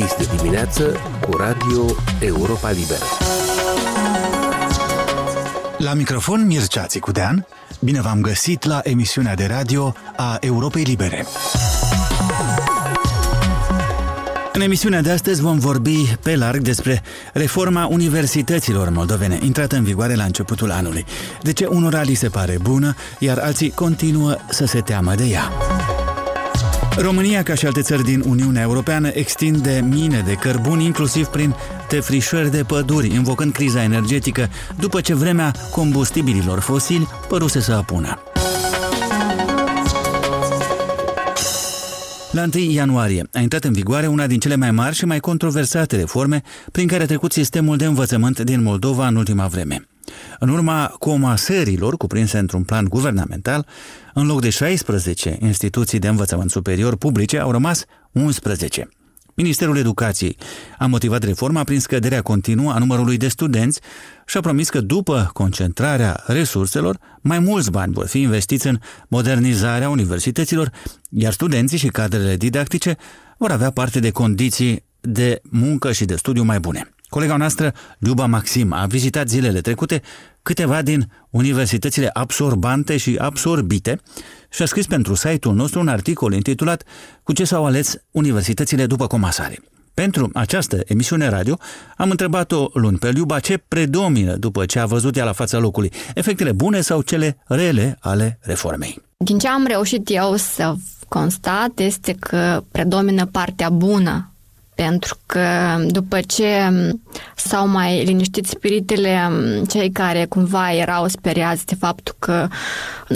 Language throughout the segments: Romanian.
deschis de dimineață cu Radio Europa Liberă. La microfon Mircea Țicudean, bine v-am găsit la emisiunea de radio a Europei Libere. În emisiunea de astăzi vom vorbi pe larg despre reforma universităților moldovene, intrată în vigoare la începutul anului. De ce unora li se pare bună, iar alții continuă să se teamă de ea. România, ca și alte țări din Uniunea Europeană, extinde mine de cărbuni, inclusiv prin defrișări de păduri, invocând criza energetică, după ce vremea combustibililor fosili păruse să apună. La 1 ianuarie a intrat în vigoare una din cele mai mari și mai controversate reforme prin care a trecut sistemul de învățământ din Moldova în ultima vreme. În urma comasărilor cuprinse într-un plan guvernamental, în loc de 16 instituții de învățământ superior publice, au rămas 11. Ministerul Educației a motivat reforma prin scăderea continuă a numărului de studenți și a promis că după concentrarea resurselor, mai mulți bani vor fi investiți în modernizarea universităților, iar studenții și cadrele didactice vor avea parte de condiții de muncă și de studiu mai bune. Colega noastră, Luba Maxim, a vizitat zilele trecute câteva din universitățile absorbante și absorbite și a scris pentru site-ul nostru un articol intitulat Cu ce s-au ales universitățile după comasare. Pentru această emisiune radio am întrebat-o luni pe Liuba ce predomină după ce a văzut ea la fața locului, efectele bune sau cele rele ale reformei. Din ce am reușit eu să constat este că predomină partea bună pentru că după ce s-au mai liniștit spiritele cei care cumva erau speriați de faptul că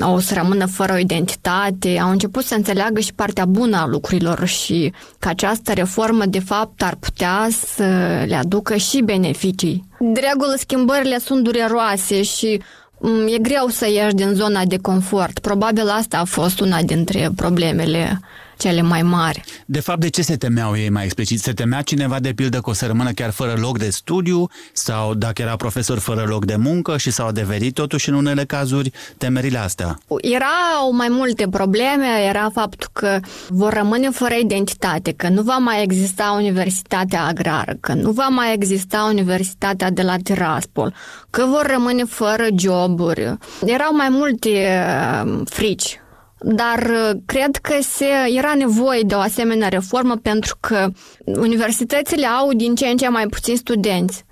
o să rămână fără o identitate, au început să înțeleagă și partea bună a lucrurilor și că această reformă de fapt ar putea să le aducă și beneficii. De regulă schimbările sunt dureroase și e greu să ieși din zona de confort. Probabil asta a fost una dintre problemele cele mai mari. De fapt, de ce se temeau ei mai explicit? Se temea cineva, de pildă, că o să rămână chiar fără loc de studiu sau dacă era profesor fără loc de muncă și s-au adeverit totuși în unele cazuri temerile astea? Erau mai multe probleme, era faptul că vor rămâne fără identitate, că nu va mai exista Universitatea Agrară, că nu va mai exista Universitatea de la Tiraspol, că vor rămâne fără joburi. Erau mai multe uh, frici dar uh, cred că se, era nevoie de o asemenea reformă pentru că universitățile au din ce în ce mai puțini studenți.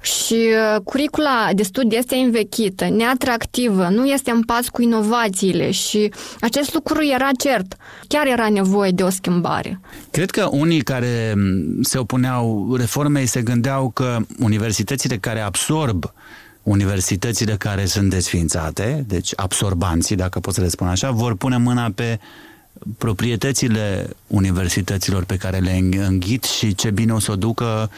Și uh, curicula de studii este învechită, neatractivă, nu este în pas cu inovațiile și acest lucru era cert. Chiar era nevoie de o schimbare. Cred că unii care mm, se opuneau reformei se gândeau că universitățile care absorb uh, universitățile care sunt desfințate, deci absorbanții, dacă pot să le spun așa, vor pune mâna pe proprietățile universităților pe care le înghit și ce bine o să o ducă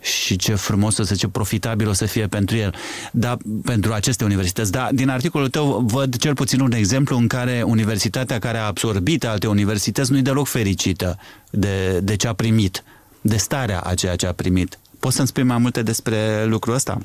și ce frumos o să ce profitabil o să fie pentru el, da, pentru aceste universități. Da, din articolul tău văd cel puțin un exemplu în care universitatea care a absorbit alte universități nu e deloc fericită de, de ce a primit, de starea a ceea ce a primit. Poți să-mi spui mai multe despre lucrul ăsta?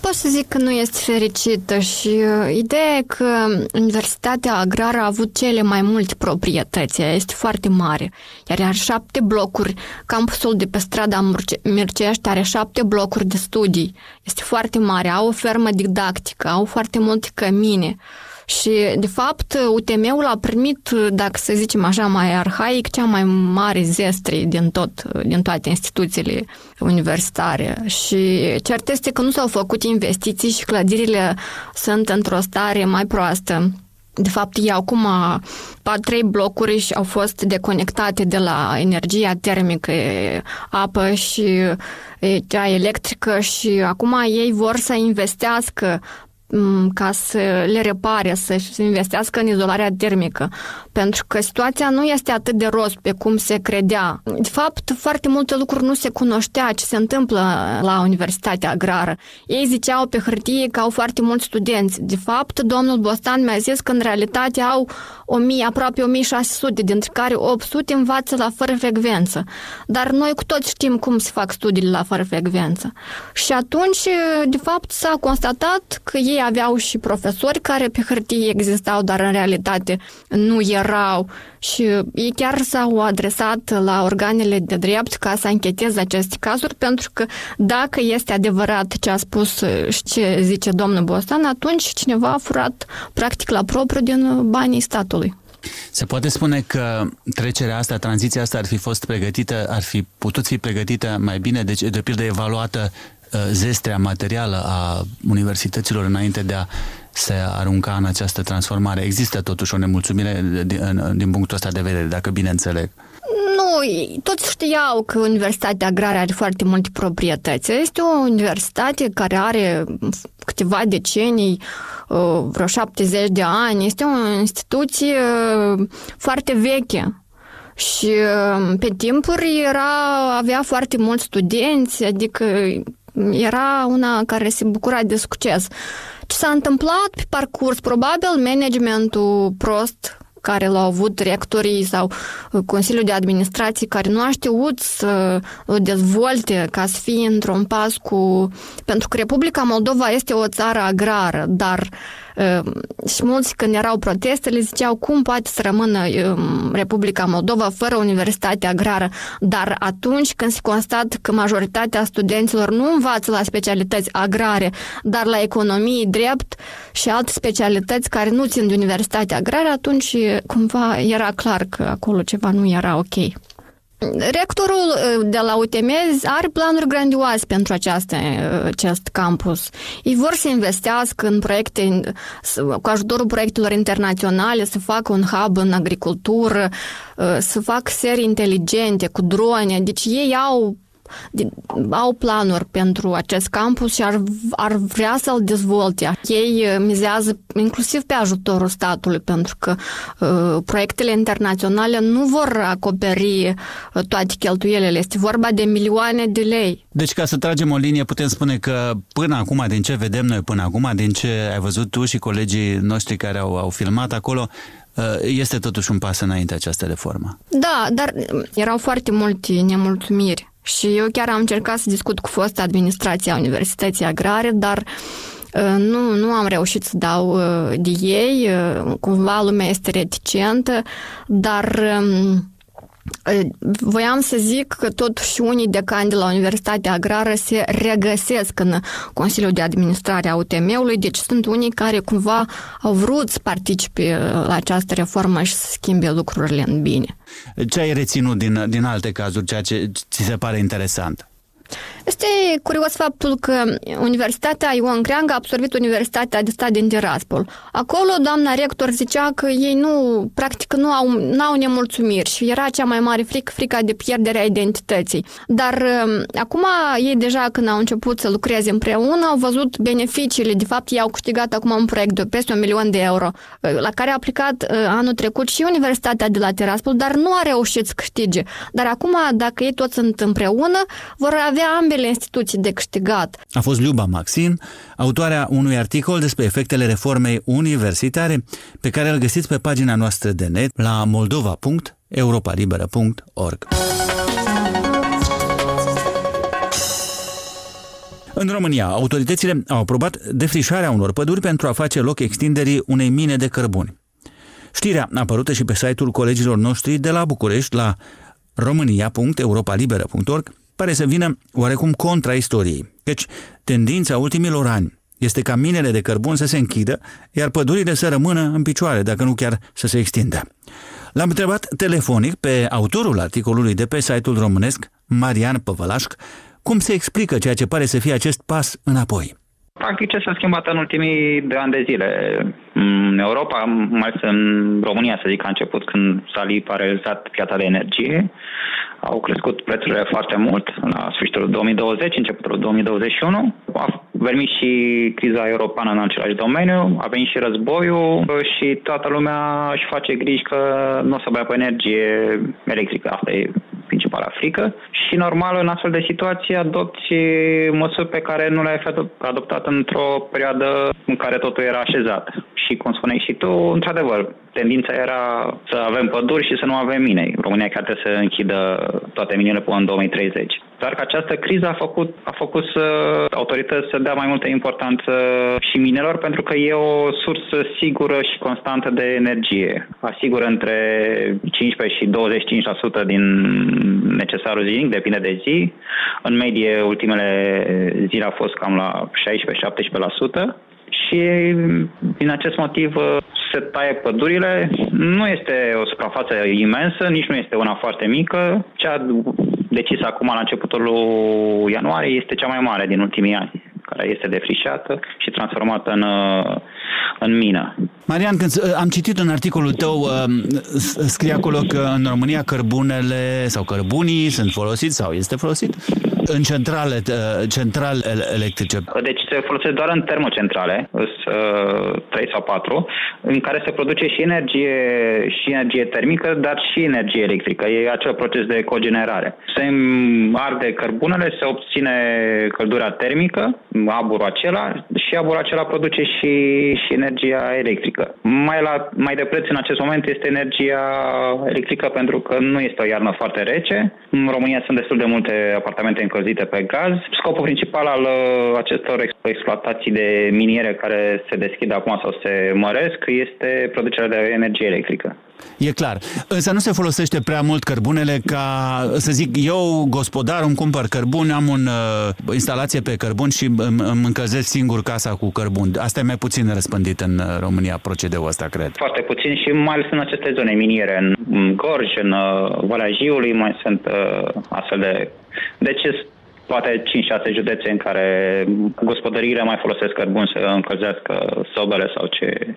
Pot să zic că nu este fericită și uh, ideea e că Universitatea Agrară a avut cele mai multe proprietăți, este foarte mare, iar are șapte blocuri, campusul de pe strada Mircești are șapte blocuri de studii, este foarte mare, au o fermă didactică, au foarte multe cămine, și, de fapt, UTM-ul a primit, dacă să zicem așa, mai arhaic, cea mai mare zestri din, tot, din toate instituțiile universitare. Și cert este că nu s-au făcut investiții și clădirile sunt într-o stare mai proastă. De fapt, ei acum trei blocuri și au fost deconectate de la energia termică, apă și cea electrică și acum ei vor să investească ca să le repare, să se investească în izolarea termică. Pentru că situația nu este atât de rost pe cum se credea. De fapt, foarte multe lucruri nu se cunoștea ce se întâmplă la Universitatea Agrară. Ei ziceau pe hârtie că au foarte mulți studenți. De fapt, domnul Bostan mi-a zis că în realitate au 1000, aproape 1600, dintre care 800 învață la fără frecvență. Dar noi cu toți știm cum se fac studiile la fără frecvență. Și atunci, de fapt, s-a constatat că ei aveau și profesori care pe hârtie existau, dar în realitate nu erau și ei chiar s-au adresat la organele de drept ca să încheteze aceste cazuri, pentru că dacă este adevărat ce a spus și ce zice domnul Bostan, atunci cineva a furat practic la propriu din banii statului. Se poate spune că trecerea asta, tranziția asta ar fi fost pregătită, ar fi putut fi pregătită mai bine, deci de pildă evaluată uh, zestrea materială a universităților înainte de a se arunca în această transformare. Există totuși o nemulțumire din, din punctul ăsta de vedere, dacă bine înțeleg. Nu, toți știau că Universitatea Agrară are foarte multe proprietăți. Este o universitate care are câteva decenii, uh, vreo 70 de ani. Este o instituție uh, foarte veche. Și uh, pe timpuri era, avea foarte mulți studenți, adică era una care se bucura de succes. Ce s-a întâmplat pe parcurs? Probabil managementul prost care l-au avut rectorii sau uh, Consiliul de Administrație care nu a știut să o dezvolte ca să fie într-un pas cu... Pentru că Republica Moldova este o țară agrară, dar uh, Ehm, și mulți când erau protestele ziceau cum poate să rămână ehm, Republica Moldova fără universitate agrară, dar atunci când se constată că majoritatea studenților nu învață la specialități agrare, dar la economie, drept și alte specialități care nu țin de universitatea agrară, atunci cumva era clar că acolo ceva nu era ok. Rectorul uh, de la UTM are planuri grandioase pentru această, uh, acest campus. Ei vor să investească în proiecte, cu ajutorul proiectelor internaționale, să facă un hub în agricultură, uh, să facă serii inteligente cu drone. Deci ei au au planuri pentru acest campus și ar, ar vrea să-l dezvolte. Ei uh, mizează inclusiv pe ajutorul statului, pentru că uh, proiectele internaționale nu vor acoperi uh, toate cheltuielile. Este vorba de milioane de lei. Deci, ca să tragem o linie, putem spune că până acum, din ce vedem noi până acum, din ce ai văzut tu și colegii noștri care au, au filmat acolo, uh, este totuși un pas înainte această reformă. Da, dar erau foarte multe nemulțumiri și eu chiar am încercat să discut cu fosta administrația Universității Agrare, dar uh, nu, nu am reușit să dau uh, de ei, uh, cumva lumea este reticentă, dar um, Voiam să zic că totuși unii decani de la Universitatea Agrară se regăsesc în Consiliul de Administrare a UTM-ului, deci sunt unii care cumva au vrut să participe la această reformă și să schimbe lucrurile în bine. Ce ai reținut din, din alte cazuri, ceea ce ți se pare interesant? Este curios faptul că Universitatea Ion Creangă a absorbit Universitatea de Stat din Tiraspol. Acolo doamna rector zicea că ei nu, practic, nu au, nu au nemulțumiri și era cea mai mare frică, frica de pierderea identității. Dar um, acum ei deja când au început să lucreze împreună au văzut beneficiile. De fapt, ei au câștigat acum un proiect de peste un milion de euro uh, la care a aplicat uh, anul trecut și Universitatea de la Tiraspol, dar nu a reușit să câștige. Dar acum, dacă ei toți sunt împreună, vor avea ambele instituții de câștigat. A fost Liuba Maxin, autoarea unui articol despre efectele reformei universitare pe care îl găsiți pe pagina noastră de net la moldova.europalibera.org. În România, autoritățile au aprobat defrișarea unor păduri pentru a face loc extinderii unei mine de cărbuni. Știrea a apărut și pe site-ul colegilor noștri de la București la românia.europalibera.org pare să vină oarecum contra istoriei, căci tendința ultimilor ani este ca minele de cărbun să se închidă, iar pădurile să rămână în picioare, dacă nu chiar să se extindă. L-am întrebat telefonic pe autorul articolului de pe site-ul românesc, Marian Păvălașc, cum se explică ceea ce pare să fie acest pas înapoi. Practic ce s-a schimbat în ultimii de ani de zile. În Europa, mai ales în România, să zic, a început când s-a liberalizat piața de energie, au crescut prețurile foarte mult la sfârșitul 2020, începutul 2021. A venit și criza europeană în același domeniu, a venit și războiul și toată lumea își face griji că nu o să mai pe energie electrică. Asta e principala frică și normal în astfel de situații adopți măsuri pe care nu le-ai adoptat într-o perioadă în care totul era așezat. Și cum spuneai și tu, într-adevăr, tendința era să avem păduri și să nu avem mine. România chiar trebuie să închidă toate minele până în 2030. Doar că această criză a făcut, a făcut să autorități să dea mai multă importanță și minelor pentru că e o sursă sigură și constantă de energie. Asigură între 15 și 25% din necesarul zilnic, depinde de zi. În medie, ultimele zile a fost cam la 16-17% și din acest motiv se taie pădurile. Nu este o suprafață imensă, nici nu este una foarte mică. Cea decisă acum la începutul lui ianuarie este cea mai mare din ultimii ani care este defrișată și transformată în, în mină. Marian, când am citit în articolul tău, scrie acolo că în România cărbunele sau cărbunii sunt folosiți sau este folosit în centrale, centrale electrice. Deci se folosesc doar în termocentrale, 3 sau 4, în care se produce și energie, și energie termică, dar și energie electrică. E acel proces de cogenerare. Se arde cărbunele, se obține căldura termică, aburul acela, și aburul acela produce și, și energia electrică. Mai, la, mai de preț în acest moment este energia electrică pentru că nu este o iarnă foarte rece. În România sunt destul de multe apartamente încălzite pe gaz. Scopul principal al uh, acestor exploatații de miniere care se deschid acum sau se măresc este producerea de energie electrică. E clar. Însă nu se folosește prea mult cărbunele ca, să zic, eu, gospodar, îmi cumpăr cărbun, am o uh, instalație pe cărbun și îmi, îmi încălzesc singur casa cu cărbun. Asta e mai puțin răspândit în uh, România, procedeul ăsta, cred. Foarte puțin și mai ales în aceste zone miniere, în Gorj, în uh, Valea Jiului, mai sunt uh, astfel de... Deci poate 5-6 județe în care gospodăriile mai folosesc cărbun să încălzească sobele sau ce,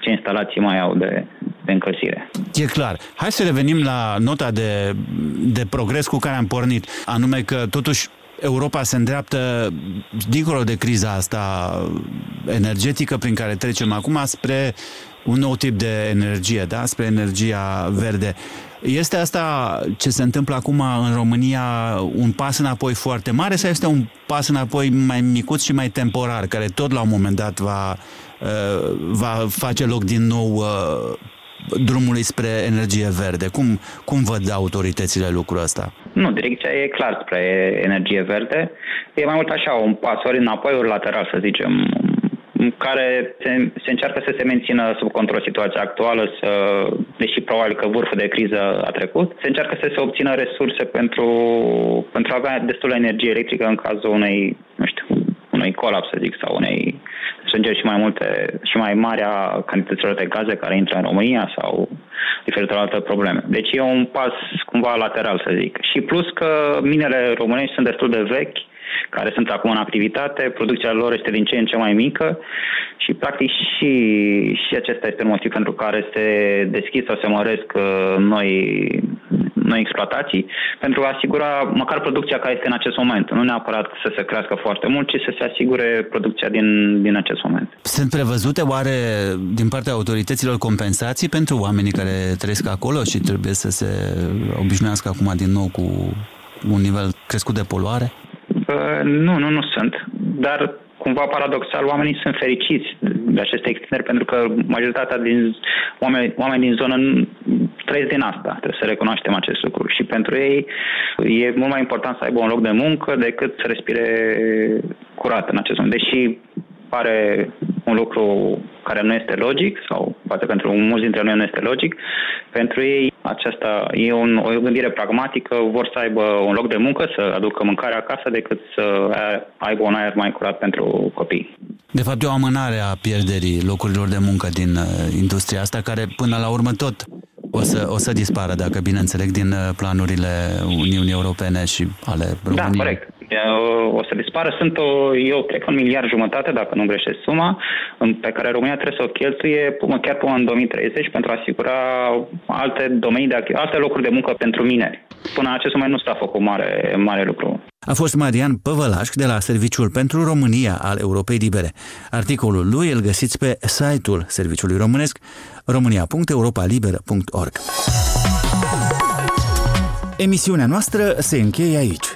ce instalații mai au de, de încălzire. E clar. Hai să revenim la nota de, de progres cu care am pornit, anume că totuși Europa se îndreaptă dincolo de criza asta energetică prin care trecem acum spre un nou tip de energie, da? spre energia verde. Este asta ce se întâmplă acum în România un pas înapoi foarte mare sau este un pas înapoi mai micuț și mai temporar, care tot la un moment dat va, uh, va face loc din nou uh, drumului spre energie verde? Cum, cum văd autoritățile lucrul ăsta? Nu, direcția e clar spre energie verde. E mai mult așa, un pas ori înapoi, ori lateral, să zicem care se, se încearcă să se mențină sub control situația actuală, să, deși probabil că vârful de criză a trecut, se încearcă să se obțină resurse pentru, pentru a avea destulă energie electrică în cazul unei, nu știu, unui colaps, să zic, sau unei strângeri și mai multe și mai mari a cantităților de gaze care intră în România sau diferite alte probleme. Deci e un pas cumva lateral, să zic. Și plus că minele românești sunt destul de vechi, care sunt acum în activitate, producția lor este din ce în ce mai mică și practic și, și acesta este un motiv pentru care se deschid sau se măresc uh, noi, noi exploatații, pentru a asigura măcar producția care este în acest moment. Nu neapărat să se crească foarte mult, ci să se asigure producția din, din acest moment. Sunt prevăzute oare din partea autorităților compensații pentru oamenii care trăiesc acolo și trebuie să se obișnuiască acum din nou cu un nivel crescut de poluare? Nu, nu, nu sunt. Dar cumva paradoxal, oamenii sunt fericiți de aceste extinderi pentru că majoritatea din oameni, oameni din zonă trăiesc din asta. Trebuie să recunoaștem acest lucru. Și pentru ei e mult mai important să aibă un loc de muncă decât să respire curat în acest moment. Deși pare un lucru care nu este logic sau poate pentru mulți dintre noi nu este logic, pentru ei aceasta e un, o gândire pragmatică, vor să aibă un loc de muncă, să aducă mâncare acasă decât să aibă un aer mai curat pentru copii. De fapt, e o amânare a pierderii locurilor de muncă din uh, industria asta, care până la urmă tot o să, o să dispară, dacă bine înțeleg, din uh, planurile Uniunii Europene și ale da, României. Da, corect o să dispară. Sunt, o, eu cred că un miliard jumătate, dacă nu greșesc suma, pe care România trebuie să o cheltuie până, chiar până în 2030 pentru a asigura alte domenii, de alte locuri de muncă pentru mineri. Până în acest moment nu s-a făcut mare, mare lucru. A fost Marian Păvălaș de la Serviciul pentru România al Europei Libere. Articolul lui îl găsiți pe site-ul Serviciului Românesc românia.europalibera.org Emisiunea noastră se încheie aici.